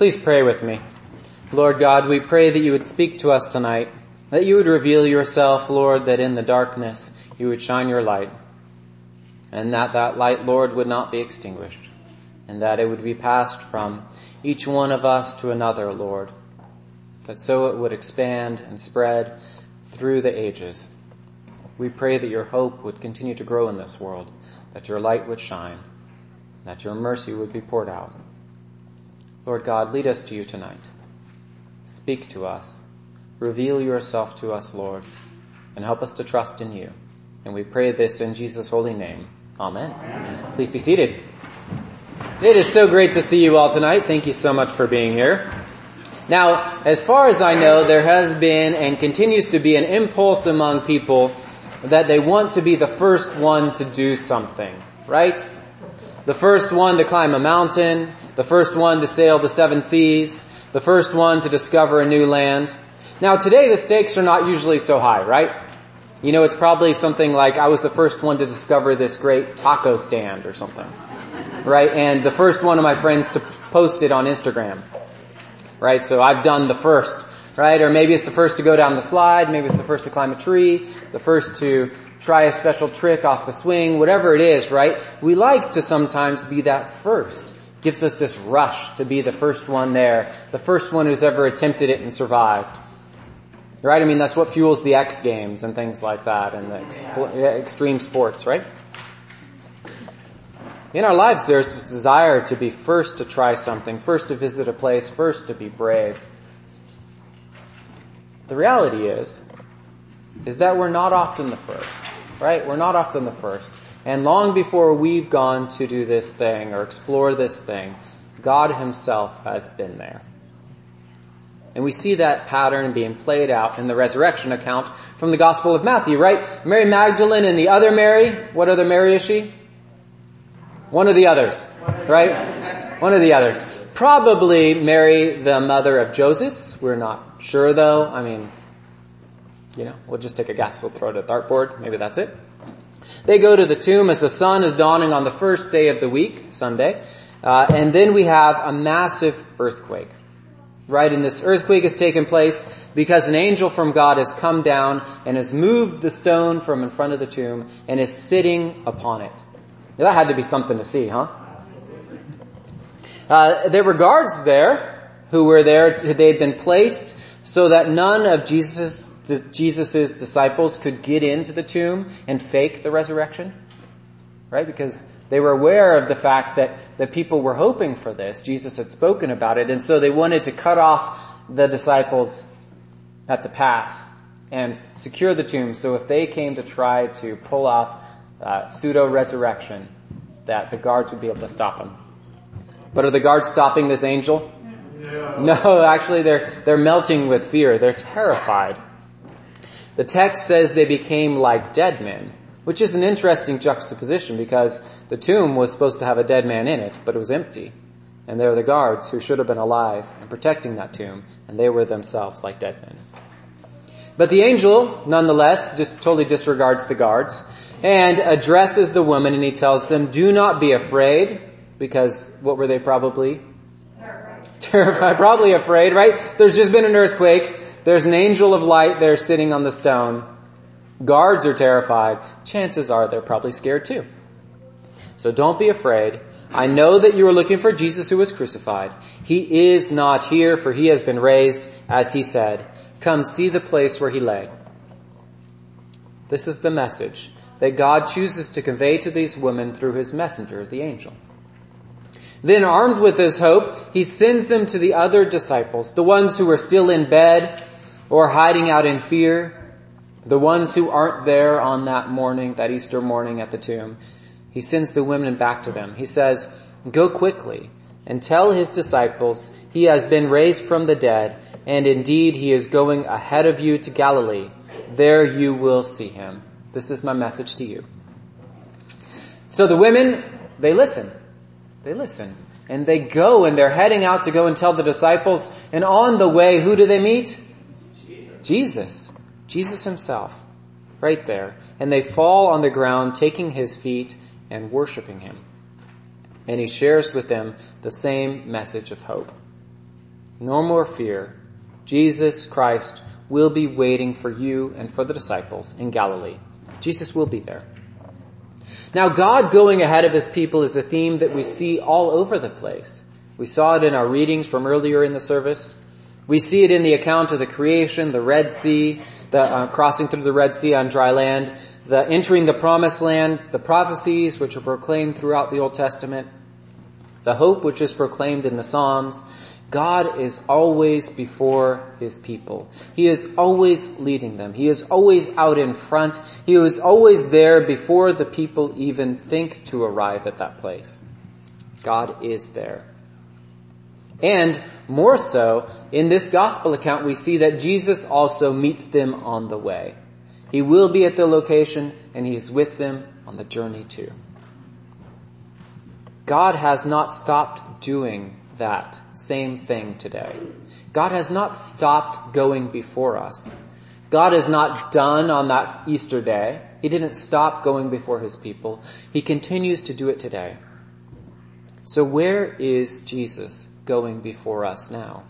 Please pray with me. Lord God, we pray that you would speak to us tonight, that you would reveal yourself, Lord, that in the darkness you would shine your light, and that that light, Lord, would not be extinguished, and that it would be passed from each one of us to another, Lord, that so it would expand and spread through the ages. We pray that your hope would continue to grow in this world, that your light would shine, that your mercy would be poured out. Lord God, lead us to you tonight. Speak to us. Reveal yourself to us, Lord, and help us to trust in you. And we pray this in Jesus' holy name. Amen. Amen. Please be seated. It is so great to see you all tonight. Thank you so much for being here. Now, as far as I know, there has been and continues to be an impulse among people that they want to be the first one to do something, right? The first one to climb a mountain, the first one to sail the seven seas, the first one to discover a new land. Now today the stakes are not usually so high, right? You know, it's probably something like I was the first one to discover this great taco stand or something. Right? And the first one of my friends to post it on Instagram. Right? So I've done the first right? Or maybe it's the first to go down the slide, maybe it's the first to climb a tree, the first to try a special trick off the swing, whatever it is, right? We like to sometimes be that first. Gives us this rush to be the first one there, the first one who's ever attempted it and survived. Right? I mean, that's what fuels the X Games and things like that and the extreme sports, right? In our lives, there's this desire to be first to try something, first to visit a place, first to be brave. The reality is, is that we're not often the first, right? We're not often the first. And long before we've gone to do this thing or explore this thing, God himself has been there. And we see that pattern being played out in the resurrection account from the Gospel of Matthew, right? Mary Magdalene and the other Mary, what other Mary is she? One of the others, right? One of the others. Probably Mary, the mother of Joseph. We're not sure though. I mean, you know, we'll just take a guess. We'll throw it at the dartboard. Maybe that's it. They go to the tomb as the sun is dawning on the first day of the week, Sunday. Uh, and then we have a massive earthquake. Right, and this earthquake has taken place because an angel from God has come down and has moved the stone from in front of the tomb and is sitting upon it. Now, that had to be something to see, huh? Uh, there were guards there who were there. They'd been placed so that none of Jesus' Jesus's disciples could get into the tomb and fake the resurrection, right? Because they were aware of the fact that the people were hoping for this. Jesus had spoken about it, and so they wanted to cut off the disciples at the pass and secure the tomb. So if they came to try to pull off uh, pseudo resurrection, that the guards would be able to stop them. But are the guards stopping this angel? No. no, actually they're, they're melting with fear. They're terrified. The text says they became like dead men, which is an interesting juxtaposition because the tomb was supposed to have a dead man in it, but it was empty. And there are the guards who should have been alive and protecting that tomb, and they were themselves like dead men. But the angel, nonetheless, just totally disregards the guards and addresses the woman and he tells them, do not be afraid because what were they probably? Terrified. Terrified, probably afraid, right? There's just been an earthquake. There's an angel of light there sitting on the stone. Guards are terrified. Chances are they're probably scared too. So don't be afraid. I know that you are looking for Jesus who was crucified. He is not here for he has been raised as he said. Come see the place where he lay. This is the message that God chooses to convey to these women through his messenger, the angel. Then armed with this hope, he sends them to the other disciples, the ones who are still in bed or hiding out in fear, the ones who aren't there on that morning, that Easter morning at the tomb. He sends the women back to them. He says, go quickly and tell his disciples he has been raised from the dead and indeed he is going ahead of you to Galilee. There you will see him. This is my message to you. So the women, they listen. They listen. And they go and they're heading out to go and tell the disciples. And on the way, who do they meet? Jesus. Jesus. Himself. Right there. And they fall on the ground, taking his feet and worshiping him. And he shares with them the same message of hope. No more fear. Jesus Christ will be waiting for you and for the disciples in Galilee. Jesus will be there. Now God going ahead of his people is a theme that we see all over the place. We saw it in our readings from earlier in the service. We see it in the account of the creation, the Red Sea, the uh, crossing through the Red Sea on dry land, the entering the promised land, the prophecies which are proclaimed throughout the Old Testament, the hope which is proclaimed in the Psalms. God is always before His people. He is always leading them. He is always out in front. He is always there before the people even think to arrive at that place. God is there. And more so, in this gospel account, we see that Jesus also meets them on the way. He will be at the location and he is with them on the journey too. God has not stopped doing that same thing today. God has not stopped going before us. God is not done on that Easter day. He didn't stop going before his people. He continues to do it today. So where is Jesus going before us now?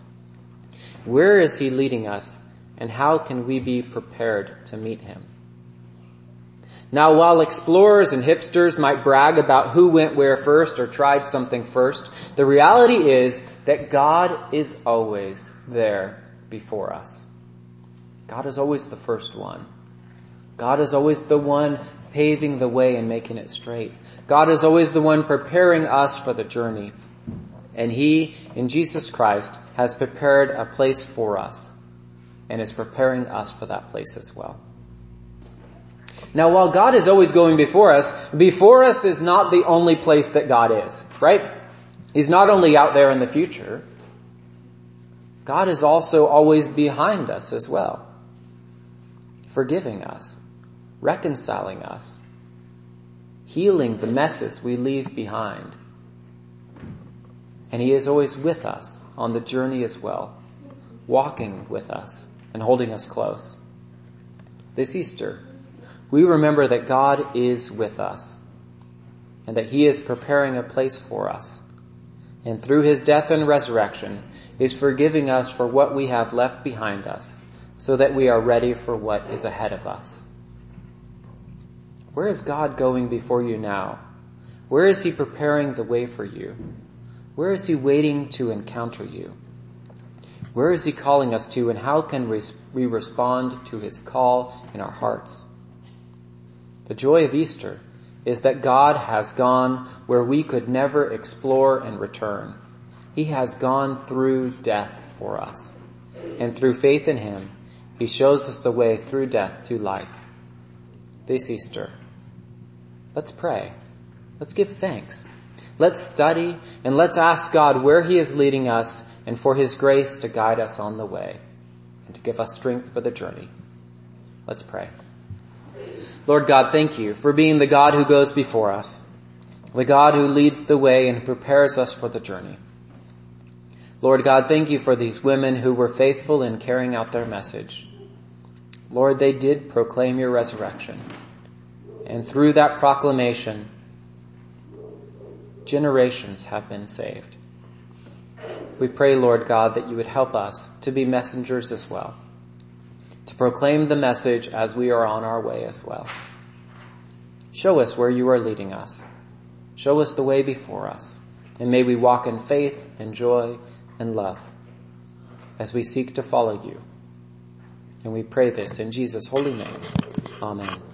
Where is he leading us and how can we be prepared to meet him? Now while explorers and hipsters might brag about who went where first or tried something first, the reality is that God is always there before us. God is always the first one. God is always the one paving the way and making it straight. God is always the one preparing us for the journey. And He, in Jesus Christ, has prepared a place for us and is preparing us for that place as well. Now while God is always going before us, before us is not the only place that God is, right? He's not only out there in the future, God is also always behind us as well, forgiving us, reconciling us, healing the messes we leave behind. And He is always with us on the journey as well, walking with us and holding us close. This Easter, we remember that God is with us and that He is preparing a place for us. And through His death and resurrection is forgiving us for what we have left behind us so that we are ready for what is ahead of us. Where is God going before you now? Where is He preparing the way for you? Where is He waiting to encounter you? Where is He calling us to and how can we respond to His call in our hearts? The joy of Easter is that God has gone where we could never explore and return. He has gone through death for us. And through faith in Him, He shows us the way through death to life. This Easter, let's pray. Let's give thanks. Let's study and let's ask God where He is leading us and for His grace to guide us on the way and to give us strength for the journey. Let's pray. Lord God, thank you for being the God who goes before us, the God who leads the way and prepares us for the journey. Lord God, thank you for these women who were faithful in carrying out their message. Lord, they did proclaim your resurrection. And through that proclamation, generations have been saved. We pray, Lord God, that you would help us to be messengers as well proclaim the message as we are on our way as well. Show us where you are leading us. Show us the way before us. And may we walk in faith and joy and love as we seek to follow you. And we pray this in Jesus' holy name. Amen.